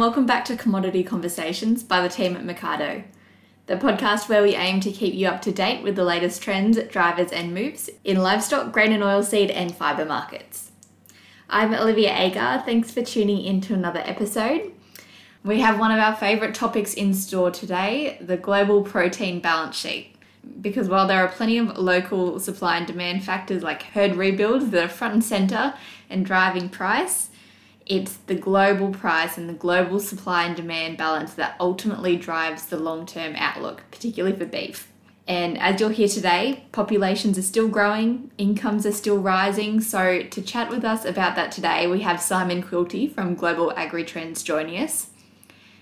Welcome back to Commodity Conversations by the team at Mecardo, the podcast where we aim to keep you up to date with the latest trends, drivers, and moves in livestock, grain and oilseed, and fibre markets. I'm Olivia Agar. Thanks for tuning in to another episode. We have one of our favourite topics in store today the global protein balance sheet. Because while there are plenty of local supply and demand factors like herd rebuilds that are front and centre and driving price, it's the global price and the global supply and demand balance that ultimately drives the long term outlook, particularly for beef. And as you'll hear today, populations are still growing, incomes are still rising. So, to chat with us about that today, we have Simon Quilty from Global Agri Trends joining us.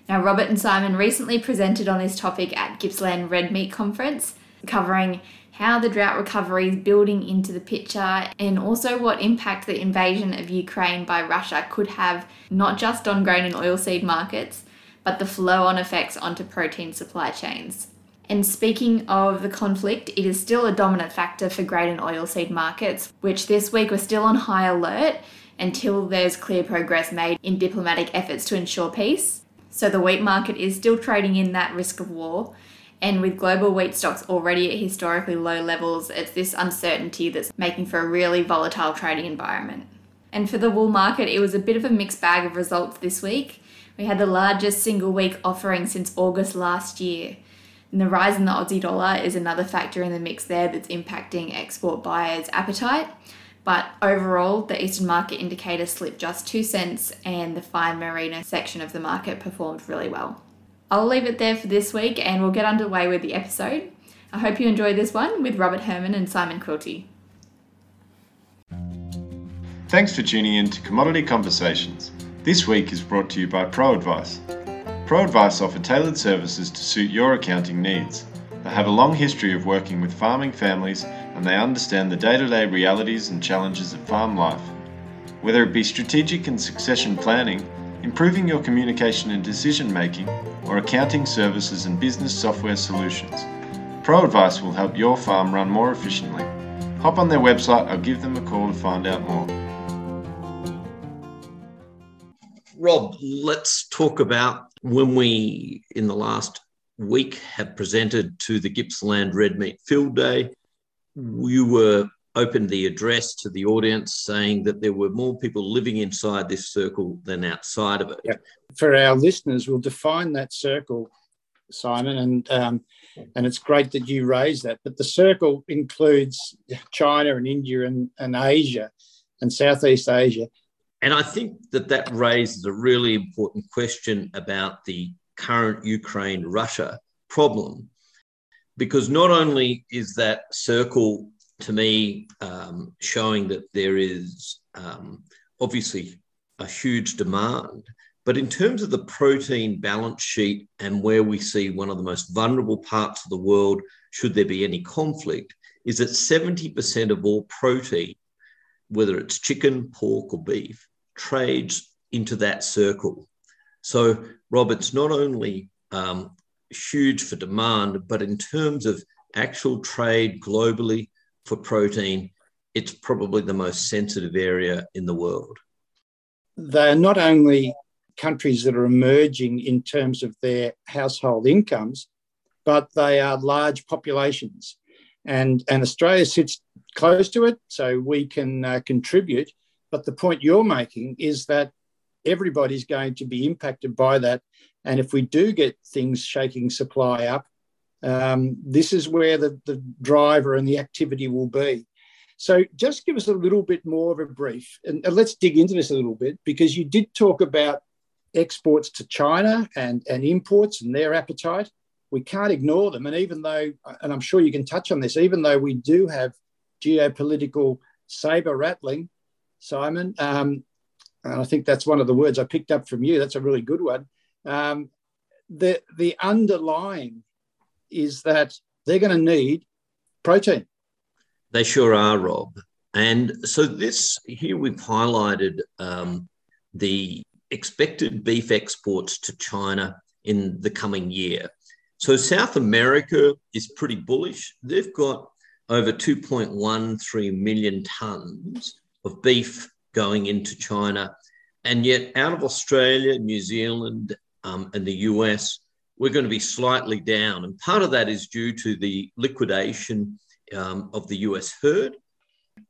Now, Robert and Simon recently presented on this topic at Gippsland Red Meat Conference, covering how the drought recovery is building into the picture, and also what impact the invasion of Ukraine by Russia could have not just on grain and oilseed markets, but the flow on effects onto protein supply chains. And speaking of the conflict, it is still a dominant factor for grain and oilseed markets, which this week were still on high alert until there's clear progress made in diplomatic efforts to ensure peace. So the wheat market is still trading in that risk of war, and with global wheat stocks already at historically low levels, it's this uncertainty that's making for a really volatile trading environment. And for the wool market, it was a bit of a mixed bag of results this week. We had the largest single week offering since August last year. And the rise in the Aussie dollar is another factor in the mix there that's impacting export buyers' appetite. But overall, the Eastern market indicator slipped just 2 cents, and the fine merino section of the market performed really well. I'll leave it there for this week and we'll get underway with the episode. I hope you enjoy this one with Robert Herrmann and Simon Quilty. Thanks for tuning in to Commodity Conversations. This week is brought to you by ProAdvice. ProAdvice offer tailored services to suit your accounting needs. They have a long history of working with farming families and they understand the day to day realities and challenges of farm life. Whether it be strategic and succession planning, improving your communication and decision making, or accounting services and business software solutions. ProAdvice will help your farm run more efficiently. Hop on their website or give them a call to find out more. Rob, let's talk about when we, in the last week, have presented to the Gippsland Red Meat Field Day. You were opened the address to the audience saying that there were more people living inside this circle than outside of it. Yeah. For our listeners, we'll define that circle, Simon, and um, and it's great that you raised that. But the circle includes China and India and, and Asia and Southeast Asia. And I think that that raises a really important question about the current Ukraine Russia problem. Because not only is that circle to me um, showing that there is um, obviously a huge demand. But in terms of the protein balance sheet and where we see one of the most vulnerable parts of the world, should there be any conflict, is that 70% of all protein, whether it's chicken, pork, or beef, trades into that circle. So, Rob, it's not only um, huge for demand, but in terms of actual trade globally, for protein, it's probably the most sensitive area in the world. They're not only countries that are emerging in terms of their household incomes, but they are large populations. And, and Australia sits close to it, so we can uh, contribute. But the point you're making is that everybody's going to be impacted by that. And if we do get things shaking supply up, um, this is where the, the driver and the activity will be. So, just give us a little bit more of a brief, and, and let's dig into this a little bit because you did talk about exports to China and, and imports and their appetite. We can't ignore them. And even though, and I'm sure you can touch on this, even though we do have geopolitical saber rattling, Simon, um, and I think that's one of the words I picked up from you. That's a really good one. Um, the the underlying is that they're going to need protein. They sure are, Rob. And so this here we've highlighted um, the expected beef exports to China in the coming year. So South America is pretty bullish. They've got over 2.13 million tons of beef going into China. And yet, out of Australia, New Zealand, um, and the US, we're going to be slightly down. And part of that is due to the liquidation um, of the US herd.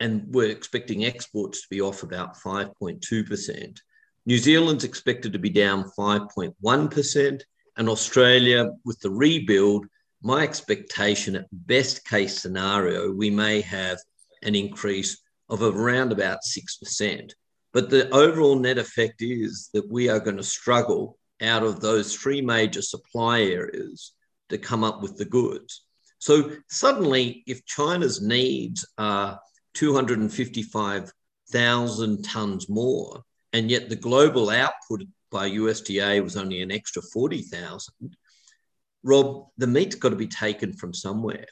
And we're expecting exports to be off about 5.2%. New Zealand's expected to be down 5.1%. And Australia, with the rebuild, my expectation at best case scenario, we may have an increase of around about 6%. But the overall net effect is that we are going to struggle out of those three major supply areas to come up with the goods. So suddenly, if China's needs are 255,000 tons more, and yet the global output by USDA was only an extra 40,000, Rob, the meat's got to be taken from somewhere.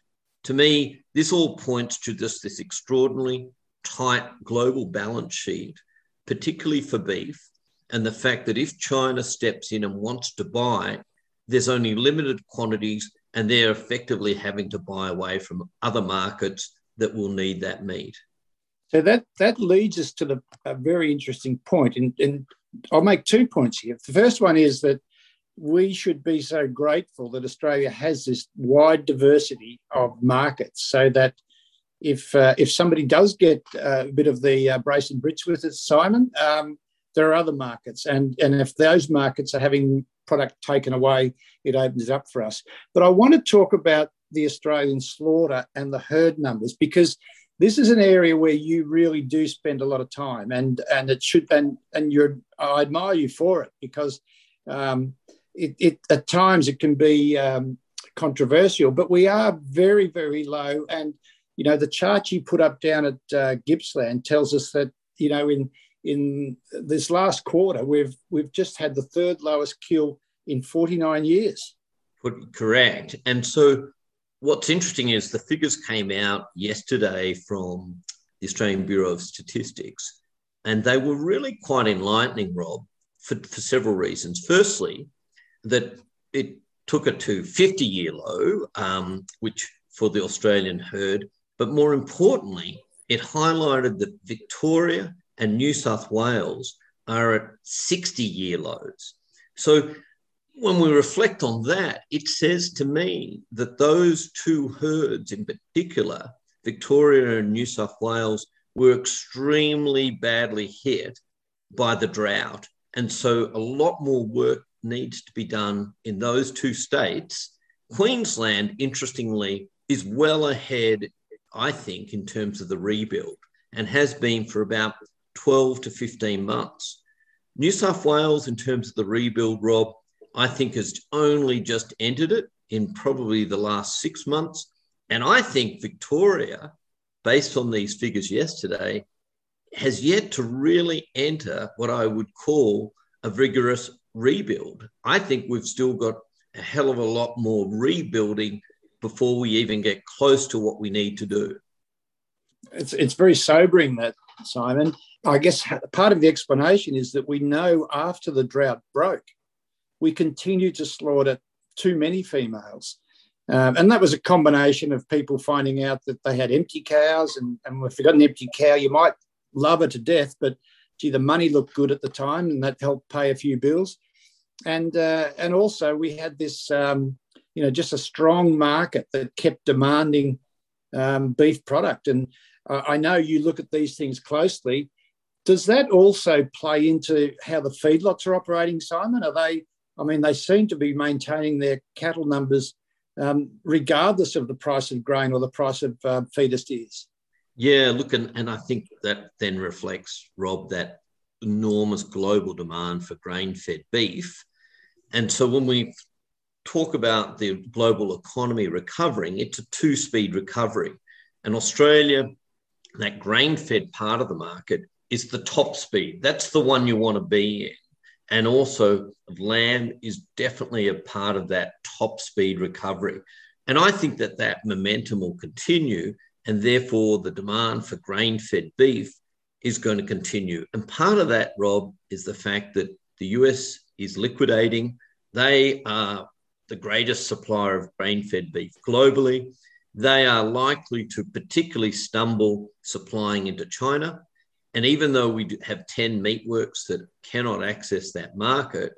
To me, this all points to just this extraordinarily tight global balance sheet, particularly for beef, and the fact that if China steps in and wants to buy, there's only limited quantities and they're effectively having to buy away from other markets that will need that meat. So that that leads us to the, a very interesting point, and, and I'll make two points here. The first one is that we should be so grateful that Australia has this wide diversity of markets, so that if uh, if somebody does get a bit of the uh, brace and brits with it, Simon, um, there are other markets, and and if those markets are having product taken away, it opens it up for us. But I want to talk about the Australian slaughter and the herd numbers because this is an area where you really do spend a lot of time, and and it should and and you're I admire you for it because um, it, it, at times it can be um, controversial, but we are very very low, and you know the chart you put up down at uh, Gippsland tells us that you know in in this last quarter, we've we've just had the third lowest kill in 49 years. Correct. And so what's interesting is the figures came out yesterday from the Australian Bureau of Statistics, and they were really quite enlightening, Rob, for, for several reasons. Firstly, that it took it to 50 year low, um, which for the Australian herd, but more importantly, it highlighted that Victoria and New South Wales are at 60 year lows. So when we reflect on that, it says to me that those two herds in particular, Victoria and New South Wales, were extremely badly hit by the drought. And so a lot more work needs to be done in those two states. Queensland, interestingly, is well ahead, I think, in terms of the rebuild and has been for about 12 to 15 months. New South Wales, in terms of the rebuild, Rob, I think has only just entered it in probably the last six months. And I think Victoria, based on these figures yesterday, has yet to really enter what I would call a vigorous rebuild. I think we've still got a hell of a lot more rebuilding before we even get close to what we need to do. It's, it's very sobering that, Simon. I guess part of the explanation is that we know after the drought broke, we continued to slaughter too many females. Um, and that was a combination of people finding out that they had empty cows. And, and if you got an empty cow, you might love her to death, but gee, the money looked good at the time and that helped pay a few bills. And, uh, and also, we had this, um, you know, just a strong market that kept demanding um, beef product. And I know you look at these things closely. Does that also play into how the feedlots are operating, Simon? Are they, I mean, they seem to be maintaining their cattle numbers um, regardless of the price of grain or the price of uh, feeder steers. Yeah, look, and, and I think that then reflects, Rob, that enormous global demand for grain fed beef. And so when we talk about the global economy recovering, it's a two speed recovery. And Australia, that grain fed part of the market, is the top speed. That's the one you want to be in. And also, lamb is definitely a part of that top speed recovery. And I think that that momentum will continue. And therefore, the demand for grain fed beef is going to continue. And part of that, Rob, is the fact that the US is liquidating. They are the greatest supplier of grain fed beef globally. They are likely to particularly stumble supplying into China. And even though we have 10 meatworks that cannot access that market,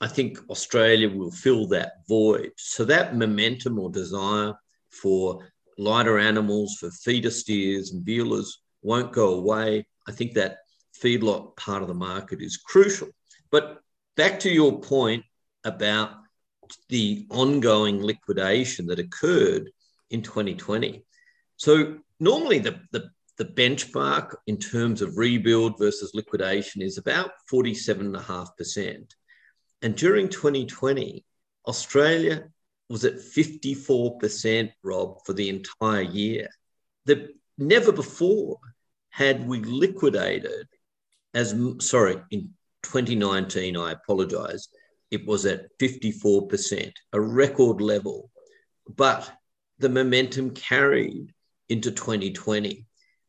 I think Australia will fill that void. So that momentum or desire for lighter animals, for feeder steers and vealers won't go away. I think that feedlot part of the market is crucial. But back to your point about the ongoing liquidation that occurred in 2020. So normally the, the, the benchmark in terms of rebuild versus liquidation is about 47.5%. And during 2020, Australia was at 54%, Rob, for the entire year. The, never before had we liquidated as, sorry, in 2019, I apologize, it was at 54%, a record level. But the momentum carried into 2020.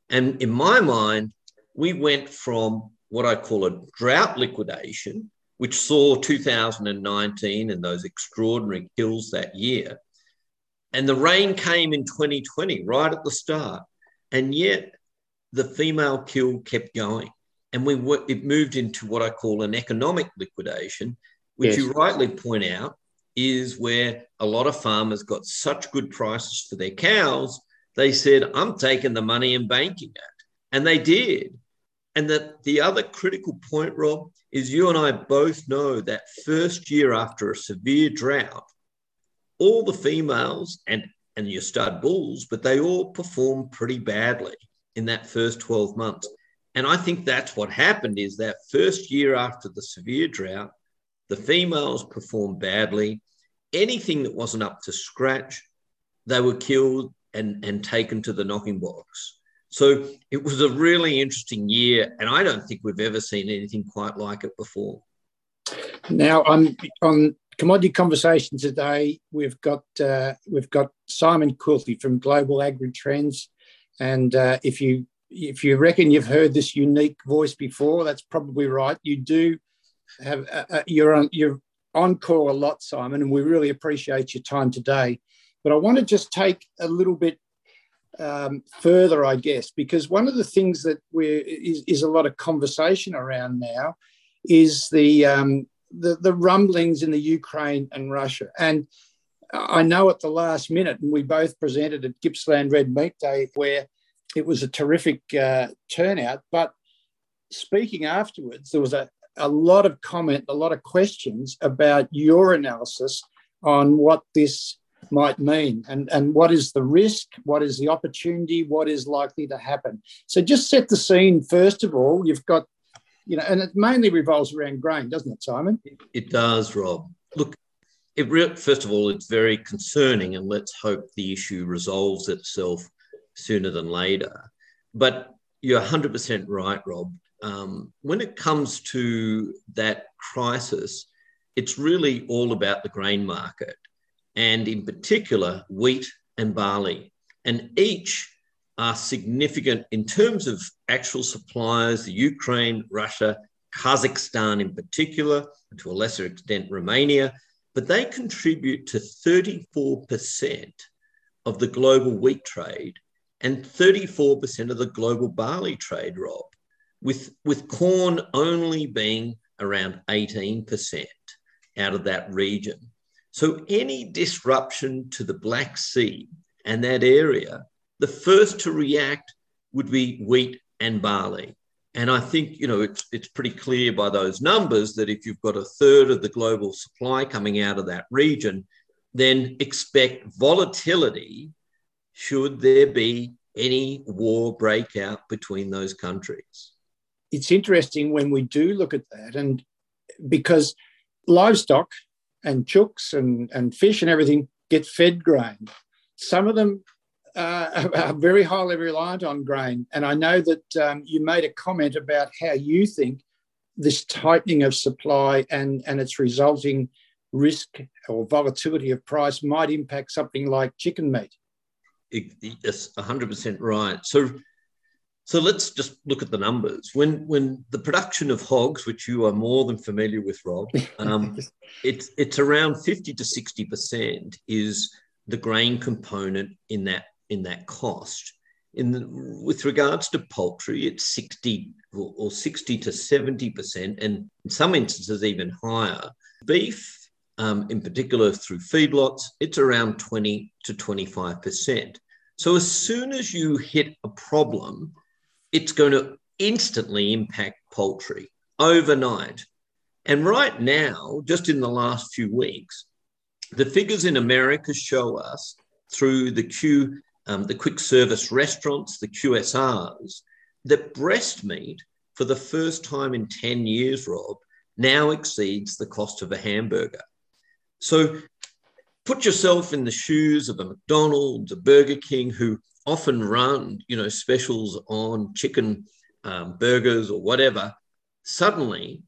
And in my mind, we went from what I call a drought liquidation, which saw 2019 and those extraordinary kills that year. And the rain came in 2020, right at the start. And yet the female kill kept going. And we were, it moved into what I call an economic liquidation, which yes. you rightly point out is where a lot of farmers got such good prices for their cows, they said, I'm taking the money and banking it. And they did. And that the other critical point, Rob, is you and I both know that first year after a severe drought, all the females and, and your stud bulls, but they all perform pretty badly in that first 12 months. And I think that's what happened is that first year after the severe drought, the females performed badly. Anything that wasn't up to scratch, they were killed and, and taken to the knocking box. So it was a really interesting year, and I don't think we've ever seen anything quite like it before. Now, on on commodity conversation today, we've got uh, we've got Simon Quilty from Global Agri Trends, and uh, if you if you reckon you've heard this unique voice before, that's probably right. You do have uh, uh you're on you're on call a lot, Simon, and we really appreciate your time today. But I want to just take a little bit um, further, I guess, because one of the things that we're is, is a lot of conversation around now is the, um, the the rumblings in the Ukraine and Russia. And I know at the last minute, and we both presented at Gippsland Red Meat Day, where it was a terrific uh, turnout. But speaking afterwards, there was a, a lot of comment, a lot of questions about your analysis on what this might mean and, and what is the risk, what is the opportunity, what is likely to happen. So just set the scene first of all. You've got, you know, and it mainly revolves around grain, doesn't it, Simon? It does, Rob. Look, it re- first of all, it's very concerning, and let's hope the issue resolves itself sooner than later. But you're 100% right, Rob. Um, when it comes to that crisis, it's really all about the grain market and in particular wheat and barley. And each are significant in terms of actual suppliers, the Ukraine, Russia, Kazakhstan in particular, and to a lesser extent, Romania, but they contribute to 34% of the global wheat trade and 34% of the global barley trade, Rob, with, with corn only being around 18% out of that region. So, any disruption to the Black Sea and that area, the first to react would be wheat and barley. And I think, you know, it's, it's pretty clear by those numbers that if you've got a third of the global supply coming out of that region, then expect volatility should there be any war breakout between those countries. It's interesting when we do look at that, and because livestock and chooks and, and fish and everything get fed grain. Some of them uh, are very highly reliant on grain. And I know that um, you made a comment about how you think this tightening of supply and, and its resulting risk or volatility of price might impact something like chicken meat. Yes, 100% right. So so let's just look at the numbers. When when the production of hogs, which you are more than familiar with, Rob, um, it's it's around fifty to sixty percent is the grain component in that in that cost. in the, with regards to poultry, it's 60 or, or 60 to 70%, and in some instances, even higher. Beef, um, in particular through feedlots, it's around 20 to 25%. So as soon as you hit a problem, it's going to instantly impact poultry overnight. And right now, just in the last few weeks, the figures in America show us through the Q, um, the quick service restaurants, the QSRs, that breast meat, for the first time in 10 years, Rob, now exceeds the cost of a hamburger. So put yourself in the shoes of a McDonald's, a Burger King, who often run, you know, specials on chicken um, burgers or whatever. Suddenly,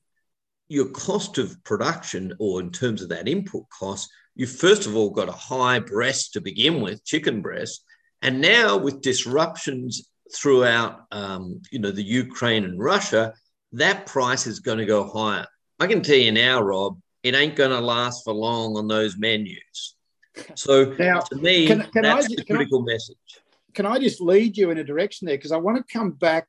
your cost of production, or in terms of that input cost, you first of all got a high breast to begin with, chicken breast, and now with disruptions throughout, um, you know, the Ukraine and Russia, that price is going to go higher. I can tell you now, Rob, it ain't going to last for long on those menus. So now, to me, can, can that's I, the critical I, message. Can I just lead you in a direction there? Because I want to come back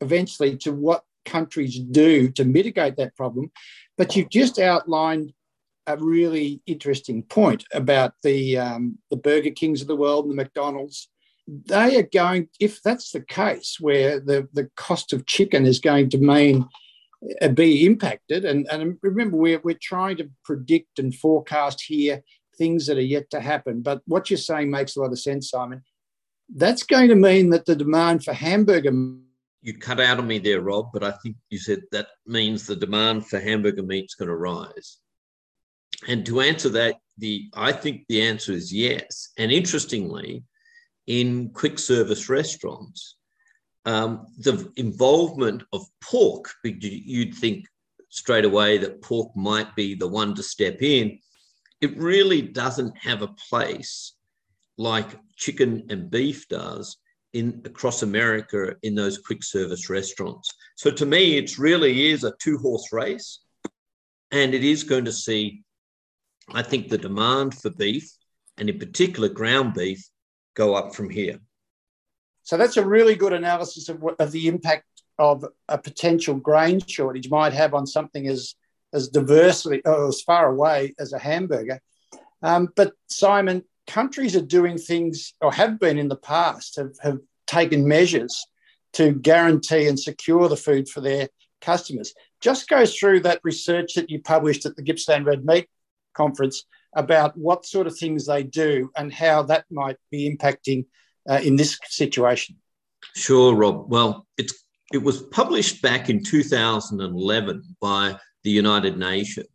eventually to what countries do to mitigate that problem. But you've just outlined a really interesting point about the um, the Burger Kings of the world and the McDonald's. They are going, if that's the case, where the, the cost of chicken is going to mean uh, be impacted. And, and remember, we're, we're trying to predict and forecast here things that are yet to happen. But what you're saying makes a lot of sense, Simon. That's going to mean that the demand for hamburger. You cut out on me there, Rob, but I think you said that means the demand for hamburger meat is going to rise. And to answer that, the I think the answer is yes. And interestingly, in quick service restaurants, um, the involvement of pork, you'd think straight away that pork might be the one to step in. It really doesn't have a place like chicken and beef does in across America in those quick service restaurants. So to me, it really is a two horse race, and it is going to see, I think, the demand for beef and in particular ground beef go up from here. So that's a really good analysis of, what, of the impact of a potential grain shortage might have on something as as diversely or as far away as a hamburger. Um, but Simon, countries are doing things or have been in the past have, have taken measures to guarantee and secure the food for their customers. Just go through that research that you published at the Gippsland Red Meat Conference about what sort of things they do and how that might be impacting uh, in this situation? Sure, Rob. Well, it's it was published back in 2011 by the United Nations.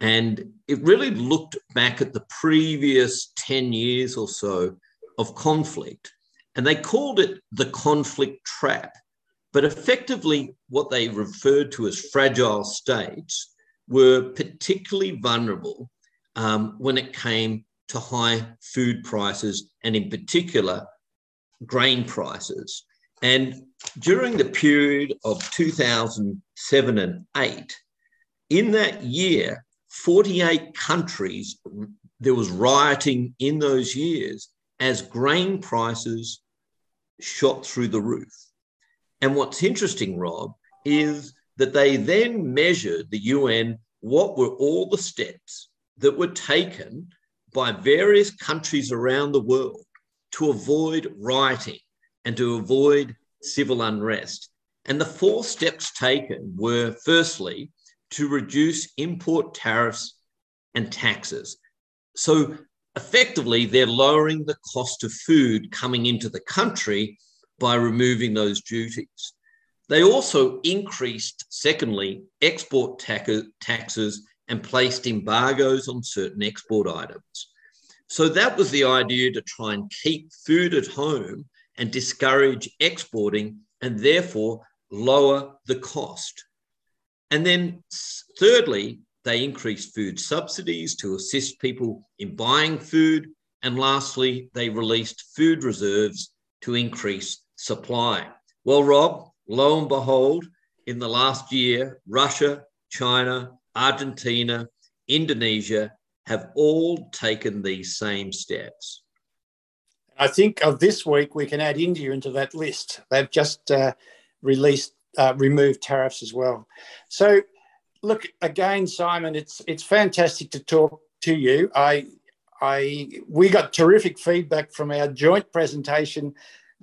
And it really looked back at the previous 10 years or so of conflict. And they called it the conflict trap. But effectively, what they referred to as fragile states were particularly vulnerable um, when it came to high food prices and, in particular, grain prices. And during the period of 2007 and 8, in that year, 48 countries, there was rioting in those years as grain prices shot through the roof. And what's interesting, Rob, is that they then measured the UN what were all the steps that were taken by various countries around the world to avoid rioting and to avoid civil unrest. And the four steps taken were firstly, to reduce import tariffs and taxes. So effectively, they're lowering the cost of food coming into the country by removing those duties. They also increased, secondly, export taxes and placed embargoes on certain export items. So that was the idea to try and keep food at home and discourage exporting and therefore lower the cost. And then, thirdly, they increased food subsidies to assist people in buying food. And lastly, they released food reserves to increase supply. Well, Rob, lo and behold, in the last year, Russia, China, Argentina, Indonesia have all taken these same steps. I think of this week we can add India into that list. They've just uh, released uh, removed tariffs as well. So, look again, Simon. It's it's fantastic to talk to you. I I we got terrific feedback from our joint presentation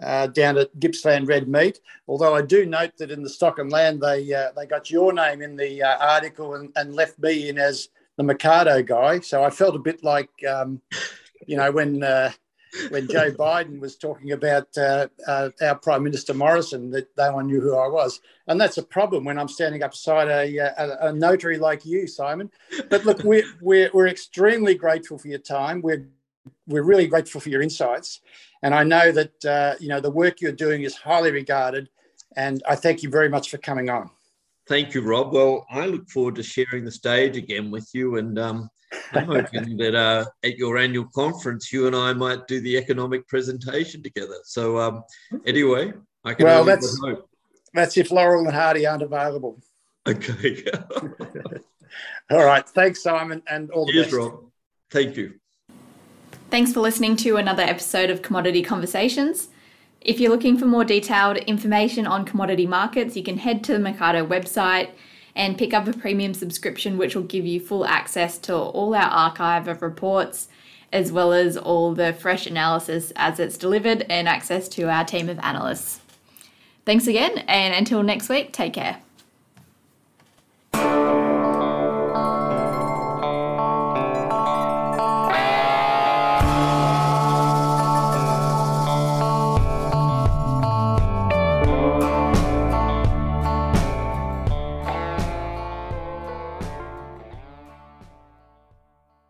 uh, down at Gippsland Red Meat. Although I do note that in the Stock and Land they uh, they got your name in the uh, article and, and, left me in as the Mecardo guy. So I felt a bit like um, you know when uh, when Joe Biden was talking about uh, uh, our Prime Minister Morrison, that no one knew who I was. And that's a problem when I'm standing up beside a, a, a notary like you, Simon. But look, we're, we're, we're extremely grateful for your time. We're, we're really grateful for your insights. And I know that, uh, you know, the work you're doing is highly regarded. And I thank you very much for coming on. Thank you, Rob. Well, I look forward to sharing the stage again with you. And um, I'm hoping that uh, at your annual conference, you and I might do the economic presentation together. So um, anyway, I can well, that's, hope. That's if Laurel and Hardy aren't available. Okay. all right. Thanks, Simon, and all the Cheers, best. Rob. Thank you. Thanks for listening to another episode of Commodity Conversations. If you're looking for more detailed information on commodity markets, you can head to the Mecardo website and pick up a premium subscription, which will give you full access to all our archive of reports, as well as all the fresh analysis as it's delivered and access to our team of analysts. Thanks again, and until next week, take care.